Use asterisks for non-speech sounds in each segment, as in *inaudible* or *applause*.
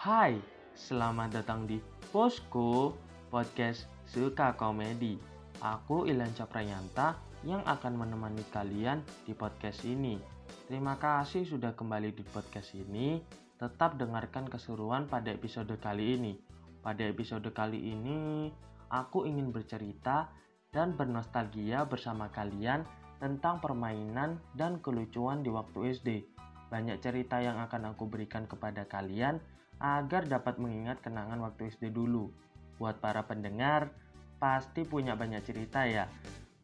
Hai, selamat datang di Posko Podcast Suka Komedi. Aku Ilan Caprayanta yang akan menemani kalian di podcast ini. Terima kasih sudah kembali di podcast ini. Tetap dengarkan keseruan pada episode kali ini. Pada episode kali ini, aku ingin bercerita dan bernostalgia bersama kalian tentang permainan dan kelucuan di waktu SD. Banyak cerita yang akan aku berikan kepada kalian agar dapat mengingat kenangan waktu SD dulu. Buat para pendengar, pasti punya banyak cerita ya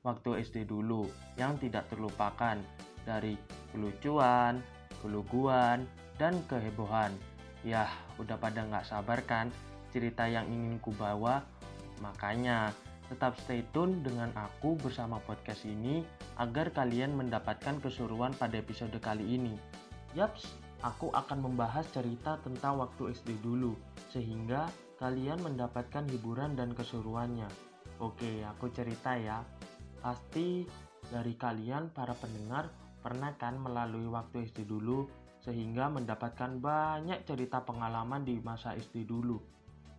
waktu SD dulu yang tidak terlupakan dari kelucuan, keluguan, dan kehebohan. Yah, udah pada nggak sabar kan cerita yang ingin ku bawa? Makanya, tetap stay tune dengan aku bersama podcast ini agar kalian mendapatkan keseruan pada episode kali ini. Yaps, aku akan membahas cerita tentang waktu SD dulu, sehingga kalian mendapatkan hiburan dan keseruannya. Oke, aku cerita ya. Pasti dari kalian para pendengar pernah kan melalui waktu SD dulu sehingga mendapatkan banyak cerita pengalaman di masa SD dulu.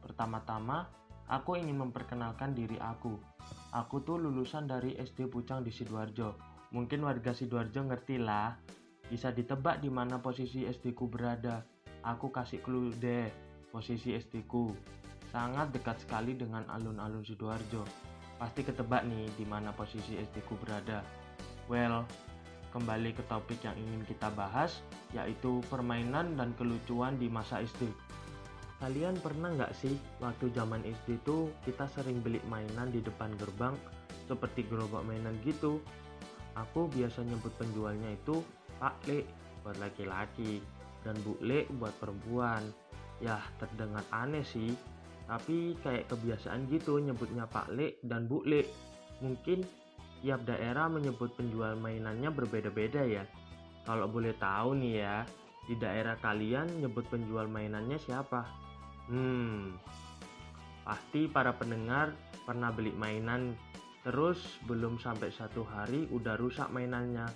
Pertama-tama, Aku ingin memperkenalkan diri aku. Aku tuh lulusan dari SD Pucang di Sidoarjo. Mungkin warga Sidoarjo ngerti lah. Bisa ditebak di mana posisi SD ku berada. Aku kasih clue deh, posisi SD ku. Sangat dekat sekali dengan alun-alun Sidoarjo. Pasti ketebak nih di mana posisi SD ku berada. Well, kembali ke topik yang ingin kita bahas, yaitu permainan dan kelucuan di masa SD. Kalian pernah nggak sih waktu zaman SD tuh kita sering beli mainan di depan gerbang seperti gerobak mainan gitu? Aku biasa nyebut penjualnya itu Pak Le buat laki-laki dan Bu Le buat perempuan. Ya terdengar aneh sih, tapi kayak kebiasaan gitu nyebutnya Pak Le dan Bu Le. Mungkin tiap daerah menyebut penjual mainannya berbeda-beda ya. Kalau boleh tahu nih ya, di daerah kalian nyebut penjual mainannya siapa? Hmm, pasti para pendengar pernah beli mainan terus belum sampai satu hari udah rusak mainannya.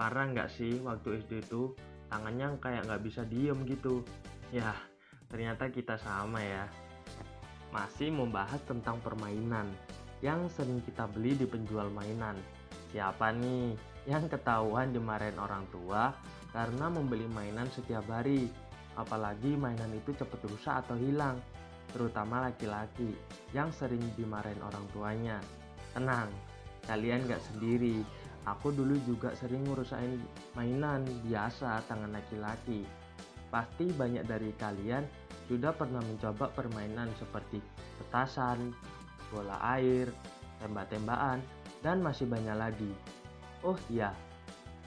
Parah nggak sih waktu SD itu tangannya kayak nggak bisa diem gitu. Ya, ternyata kita sama ya. Masih membahas tentang permainan yang sering kita beli di penjual mainan. Siapa nih yang ketahuan dimarahin orang tua karena membeli mainan setiap hari apalagi mainan itu cepat rusak atau hilang, terutama laki-laki yang sering dimarahin orang tuanya. Tenang, kalian gak sendiri. Aku dulu juga sering ngurusain mainan biasa tangan laki-laki. Pasti banyak dari kalian sudah pernah mencoba permainan seperti petasan, bola air, tembak-tembakan, dan masih banyak lagi. Oh iya,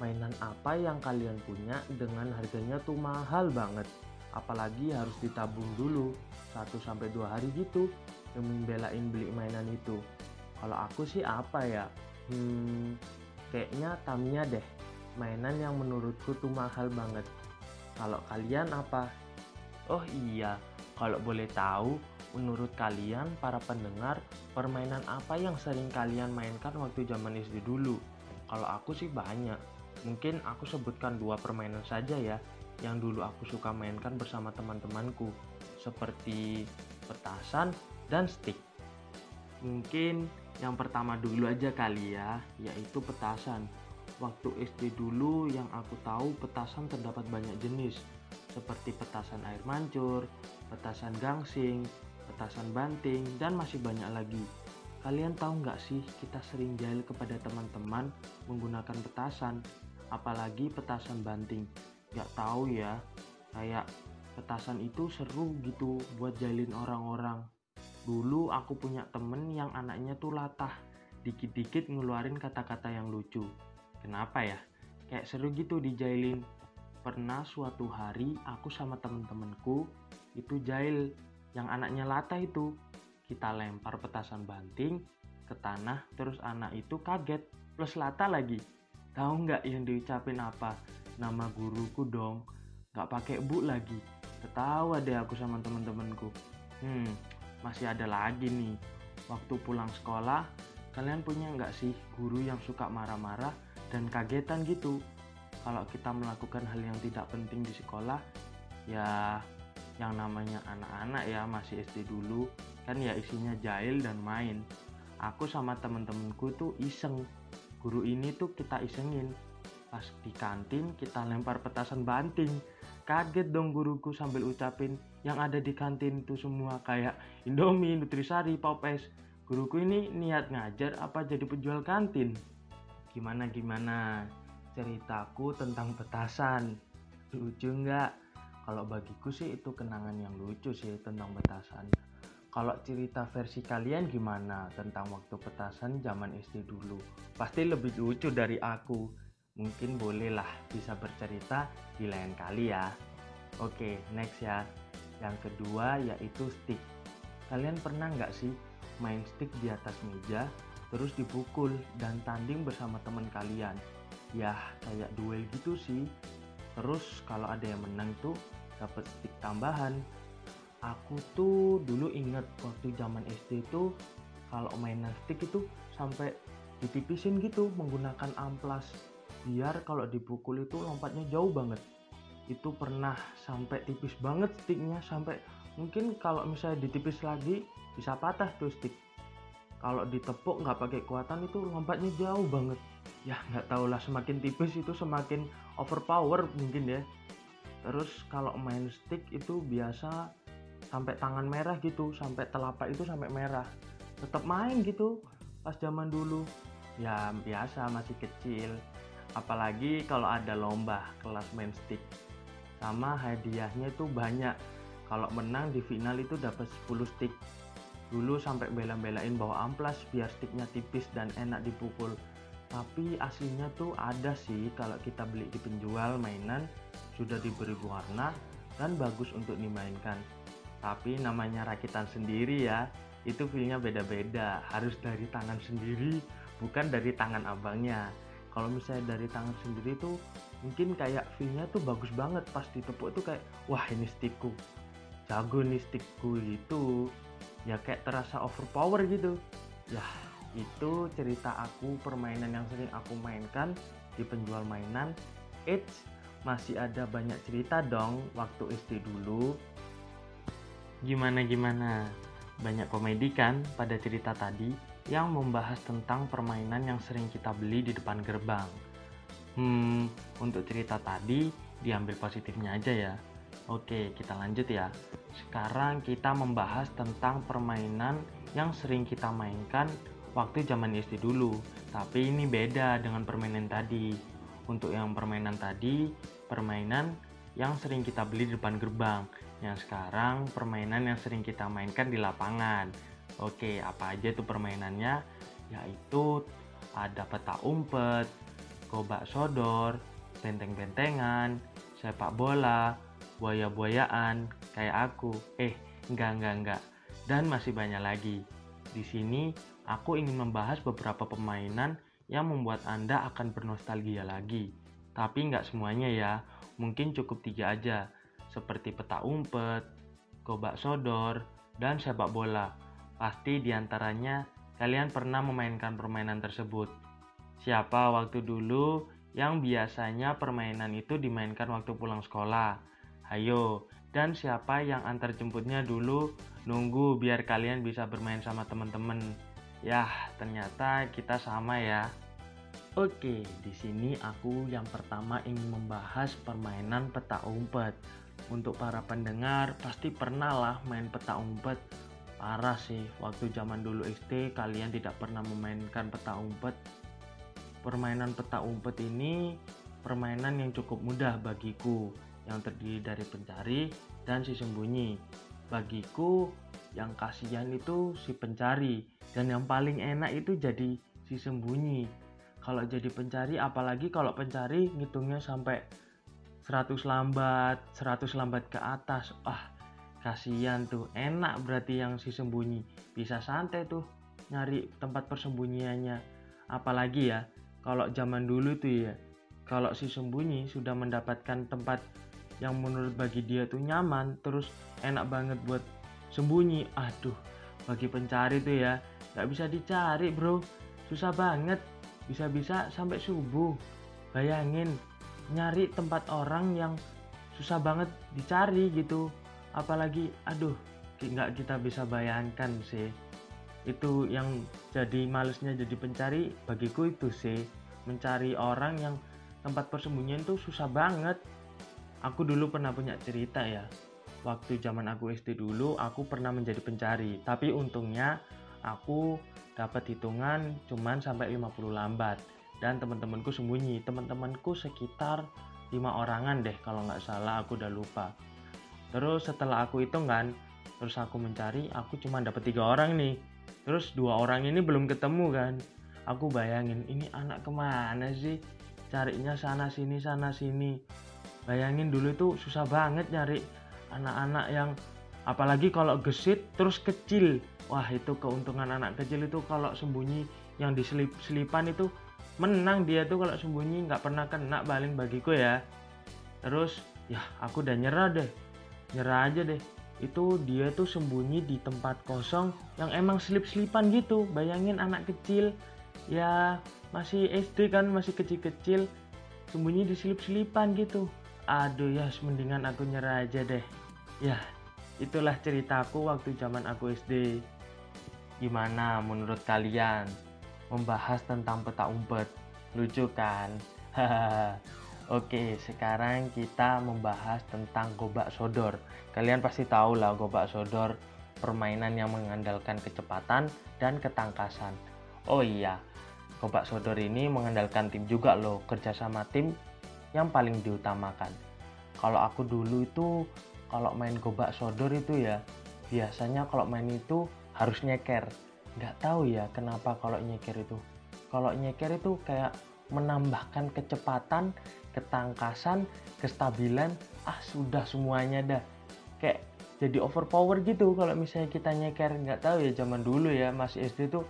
mainan apa yang kalian punya dengan harganya tuh mahal banget apalagi harus ditabung dulu 1-2 hari gitu demi belain beli mainan itu kalau aku sih apa ya hmm, kayaknya Tamiya deh mainan yang menurutku tuh mahal banget. Kalau kalian apa? Oh iya kalau boleh tahu menurut kalian para pendengar permainan apa yang sering kalian mainkan waktu zaman SD dulu? Kalau aku sih banyak. Mungkin aku sebutkan dua permainan saja ya yang dulu aku suka mainkan bersama teman-temanku seperti petasan dan stick. Mungkin yang pertama dulu aja kali ya, yaitu petasan. Waktu SD dulu yang aku tahu petasan terdapat banyak jenis seperti petasan air mancur, petasan gangsing, petasan banting, dan masih banyak lagi. Kalian tahu nggak sih kita sering jahil kepada teman-teman menggunakan petasan, apalagi petasan banting. Nggak tahu ya, kayak petasan itu seru gitu buat jahilin orang-orang. Dulu aku punya temen yang anaknya tuh latah, dikit-dikit ngeluarin kata-kata yang lucu. Kenapa ya? Kayak seru gitu dijailin. Pernah suatu hari aku sama temen-temenku itu jahil yang anaknya latah itu. Kita lempar petasan banting ke tanah terus anak itu kaget. Plus lata lagi. Tahu nggak yang diucapin apa? Nama guruku dong. Nggak pakai bu lagi. Ketawa deh aku sama temen-temenku. Hmm masih ada lagi nih. Waktu pulang sekolah kalian punya nggak sih guru yang suka marah-marah dan kagetan gitu? Kalau kita melakukan hal yang tidak penting di sekolah ya yang namanya anak-anak ya masih SD dulu kan ya isinya jahil dan main. Aku sama temen-temenku tuh iseng. Guru ini tuh kita isengin. Pas di kantin kita lempar petasan banting kaget dong guruku sambil ucapin yang ada di kantin itu semua kayak Indomie, Nutrisari, Popes guruku ini niat ngajar apa jadi penjual kantin? Gimana gimana ceritaku tentang petasan. Lucu nggak? Kalau bagiku sih itu kenangan yang lucu sih tentang petasan. Kalau cerita versi kalian gimana tentang waktu petasan zaman SD dulu? Pasti lebih lucu dari aku mungkin bolehlah bisa bercerita di lain kali ya. Oke next ya. Yang kedua yaitu stick. Kalian pernah nggak sih main stick di atas meja terus dipukul dan tanding bersama teman kalian? Ya kayak duel gitu sih. Terus kalau ada yang menang tuh dapat stick tambahan. Aku tuh dulu inget waktu zaman SD tuh kalau mainan stick itu sampai ditipisin gitu menggunakan amplas biar kalau dipukul itu lompatnya jauh banget. Itu pernah sampai tipis banget sticknya sampai mungkin kalau misalnya ditipis lagi bisa patah tuh stick. Kalau ditepuk nggak pakai kekuatan itu lompatnya jauh banget. Ya nggak tau lah semakin tipis itu semakin overpower mungkin ya. Terus kalau main stick itu biasa sampai tangan merah gitu sampai telapak itu sampai merah. Tetap main gitu pas zaman dulu. Ya biasa masih kecil apalagi kalau ada lomba kelas main stick sama hadiahnya itu banyak kalau menang di final itu dapat 10 stick Dulu sampai bela-belain bawa amplas biar sticknya tipis dan enak dipukul. Tapi aslinya tuh ada sih kalau kita beli di penjual mainan sudah diberi warna dan bagus untuk dimainkan. Tapi namanya rakitan sendiri ya, itu feelnya beda-beda. Harus dari tangan sendiri, bukan dari tangan abangnya. Kalau misalnya dari tangan sendiri tuh mungkin kayak feelnya tuh bagus banget. Pas ditepuk tuh kayak wah ini stickku. Jago nih stickku gitu ya kayak terasa overpower gitu. Ya itu cerita aku permainan yang sering aku mainkan di penjual mainan. Eits, masih ada banyak cerita dong waktu SD dulu. Gimana gimana? Banyak komedi kan pada cerita tadi yang membahas tentang permainan yang sering kita beli di depan gerbang hmm untuk cerita tadi diambil positifnya aja ya Oke, kita lanjut ya. Sekarang kita membahas tentang permainan yang sering kita mainkan waktu zaman SD dulu. Tapi ini beda dengan permainan tadi. Untuk yang permainan tadi, permainan yang sering kita beli di depan gerbang. Yang sekarang permainan yang sering kita mainkan di lapangan. Oke, apa aja itu permainannya? Yaitu ada peta umpet, gobak sodor, benteng-bentengan, sepak bola, buaya-buayaan kayak aku. Eh, enggak enggak enggak. Dan masih banyak lagi. Di sini aku ingin membahas beberapa permainan yang membuat Anda akan bernostalgia lagi. Tapi nggak semuanya ya, mungkin cukup tiga aja, seperti peta umpet, gobak sodor, dan sepak bola. Pasti di antaranya kalian pernah memainkan permainan tersebut. Siapa waktu dulu yang biasanya permainan itu dimainkan waktu pulang sekolah? Ayo, dan siapa yang antar jemputnya dulu nunggu biar kalian bisa bermain sama teman-teman. Yah, ternyata kita sama ya. Oke, di sini aku yang pertama ingin membahas permainan peta umpet. Untuk para pendengar pasti pernah lah main peta umpet. Parah sih, waktu zaman dulu SD kalian tidak pernah memainkan peta umpet. Permainan peta umpet ini permainan yang cukup mudah bagiku yang terdiri dari pencari dan si sembunyi. Bagiku yang kasihan itu si pencari dan yang paling enak itu jadi si sembunyi. Kalau jadi pencari apalagi kalau pencari ngitungnya sampai 100 lambat, 100 lambat ke atas. Wah, kasihan tuh. Enak berarti yang si sembunyi. Bisa santai tuh nyari tempat persembunyiannya. Apalagi ya, kalau zaman dulu tuh ya, kalau si sembunyi sudah mendapatkan tempat yang menurut bagi dia tuh nyaman terus enak banget buat sembunyi aduh bagi pencari tuh ya nggak bisa dicari bro susah banget bisa-bisa sampai subuh bayangin nyari tempat orang yang susah banget dicari gitu apalagi aduh nggak kita bisa bayangkan sih. Itu yang jadi malesnya jadi pencari bagiku itu sih. Mencari orang yang tempat persembunyian tuh susah banget. Aku dulu pernah punya cerita ya. Waktu zaman aku SD dulu aku pernah menjadi pencari. Tapi untungnya aku dapat hitungan cuman sampai 50 lambat. Dan teman-temanku sembunyi. Teman-temanku sekitar lima orangan deh kalau nggak salah. Aku udah lupa terus setelah aku hitung kan terus aku mencari aku cuma dapat tiga orang nih. Terus dua orang ini belum ketemu kan. Aku bayangin ini anak ke mana sih? Carinya sana sini sana sini. Bayangin dulu itu susah banget nyari anak-anak yang apalagi kalau gesit terus kecil. Wah itu keuntungan anak kecil itu kalau sembunyi yang diselip-selipan itu menang dia tuh kalau sembunyi nggak pernah kena paling bagiku ya. Terus ya aku udah nyerah deh nyerah aja deh. Itu dia tuh sembunyi di tempat kosong yang emang selip-selipan gitu. Bayangin anak kecil ya masih SD kan masih kecil-kecil sembunyi di selip-selipan gitu. Aduh ya mendingan aku nyerah aja deh. Ya itulah ceritaku waktu zaman aku SD gimana menurut kalian membahas tentang peta umpet? Lucu kan? hahaha *laughs* Oke, sekarang kita membahas tentang gobak sodor. Kalian pasti tahu lah gobak sodor, permainan yang mengandalkan kecepatan dan ketangkasan. Oh iya, gobak sodor ini mengandalkan tim juga loh, kerjasama tim yang paling diutamakan. Kalau aku dulu itu, kalau main gobak sodor itu ya, biasanya kalau main itu harus nyeker. Nggak tahu ya kenapa kalau nyeker itu. Kalau nyeker itu kayak menambahkan kecepatan ketangkasan, kestabilan, ah sudah semuanya dah. Kayak jadi overpower gitu kalau misalnya kita nyeker. Nggak tahu ya zaman dulu ya masih SD tuh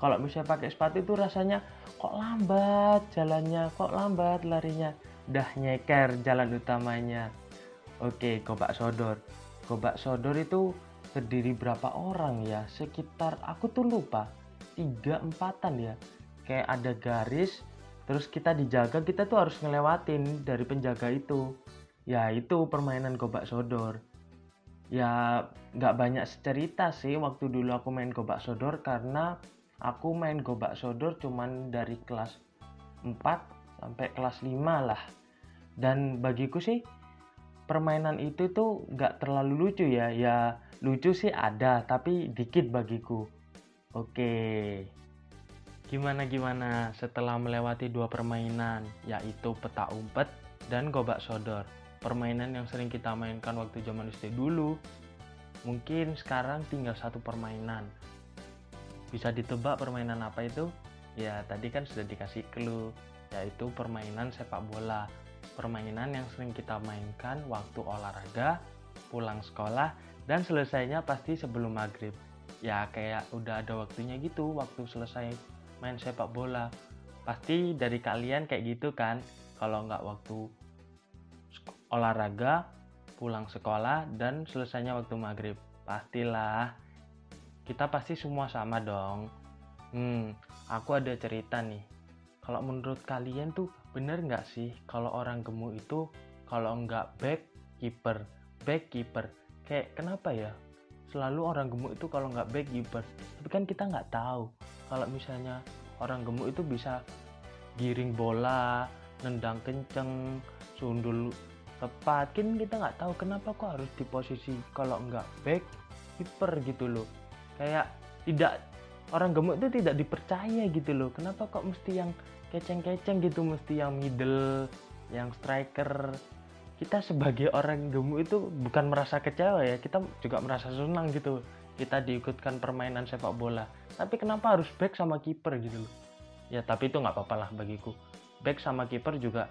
kalau misalnya pakai sepatu itu rasanya kok lambat jalannya kok lambat larinya. Udah nyeker jalan utamanya. Oke gobak sodor. Gobak sodor itu terdiri berapa orang ya? Sekitar aku tuh lupa tiga empatan ya. Kayak ada garis terus kita dijaga kita tuh harus ngelewatin dari penjaga itu. Ya itu permainan gobak sodor. Ya nggak banyak cerita sih waktu dulu aku main gobak sodor karena aku main gobak sodor cuman dari kelas 4 sampai kelas 5 lah. Dan bagiku sih permainan itu tuh nggak terlalu lucu ya. Ya lucu sih ada tapi dikit bagiku. Oke. Gimana gimana setelah melewati dua permainan yaitu peta umpet dan gobak sodor. Permainan yang sering kita mainkan waktu zaman SD dulu. Mungkin sekarang tinggal satu permainan. Bisa ditebak permainan apa itu? Ya tadi kan sudah dikasih clue yaitu permainan sepak bola. Permainan yang sering kita mainkan waktu olahraga, pulang sekolah, dan selesainya pasti sebelum maghrib. Ya kayak udah ada waktunya gitu waktu selesai main sepak bola. Pasti dari kalian kayak gitu kan kalau nggak waktu olahraga pulang sekolah dan selesainya waktu maghrib. Pastilah kita pasti semua sama dong. Hmm aku ada cerita nih. Kalau menurut kalian tuh bener nggak sih kalau orang gemuk itu kalau nggak back keeper back keeper? Kayak kenapa ya selalu orang gemuk itu kalau nggak back keeper tapi kan kita nggak tahu kalau misalnya orang gemuk itu bisa giring bola nendang kenceng sundul tepat. Kan kita nggak tahu kenapa kok harus di posisi kalau nggak back kiper gitu loh. Kayak tidak orang gemuk itu tidak dipercaya gitu loh. Kenapa kok mesti yang keceng-keceng gitu mesti yang middle yang striker kita sebagai orang gemuk itu bukan merasa kecewa ya kita juga merasa senang gitu. Kita diikutkan permainan sepak bola. Tapi kenapa harus back sama kiper gitu loh? Ya tapi itu nggak apa-apa lah bagiku. Back sama kiper juga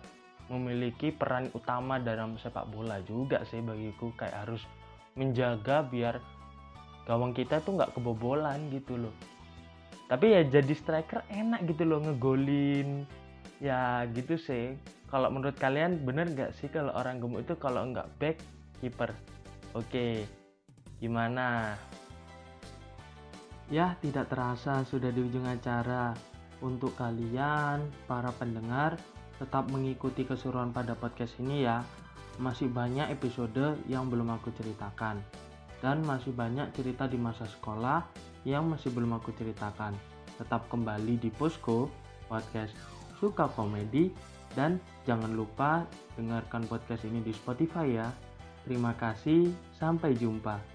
memiliki peran utama dalam sepak bola juga sih bagiku. Kayak harus menjaga biar gawang kita tuh nggak kebobolan gitu loh. Tapi ya jadi striker enak gitu loh ngegolin ya gitu sih kalau menurut kalian bener nggak sih kalau orang gemuk itu kalau nggak back kiper oke gimana Ya, tidak terasa sudah di ujung acara. Untuk kalian, para pendengar, tetap mengikuti keseruan pada podcast ini ya. masih banyak episode yang belum aku ceritakan. Dan masih banyak cerita di masa sekolah yang masih belum aku ceritakan. Tetap kembali di Posko Podcast Suka Komedi dan jangan lupa dengarkan podcast ini di Spotify ya. Terima kasih, sampai jumpa.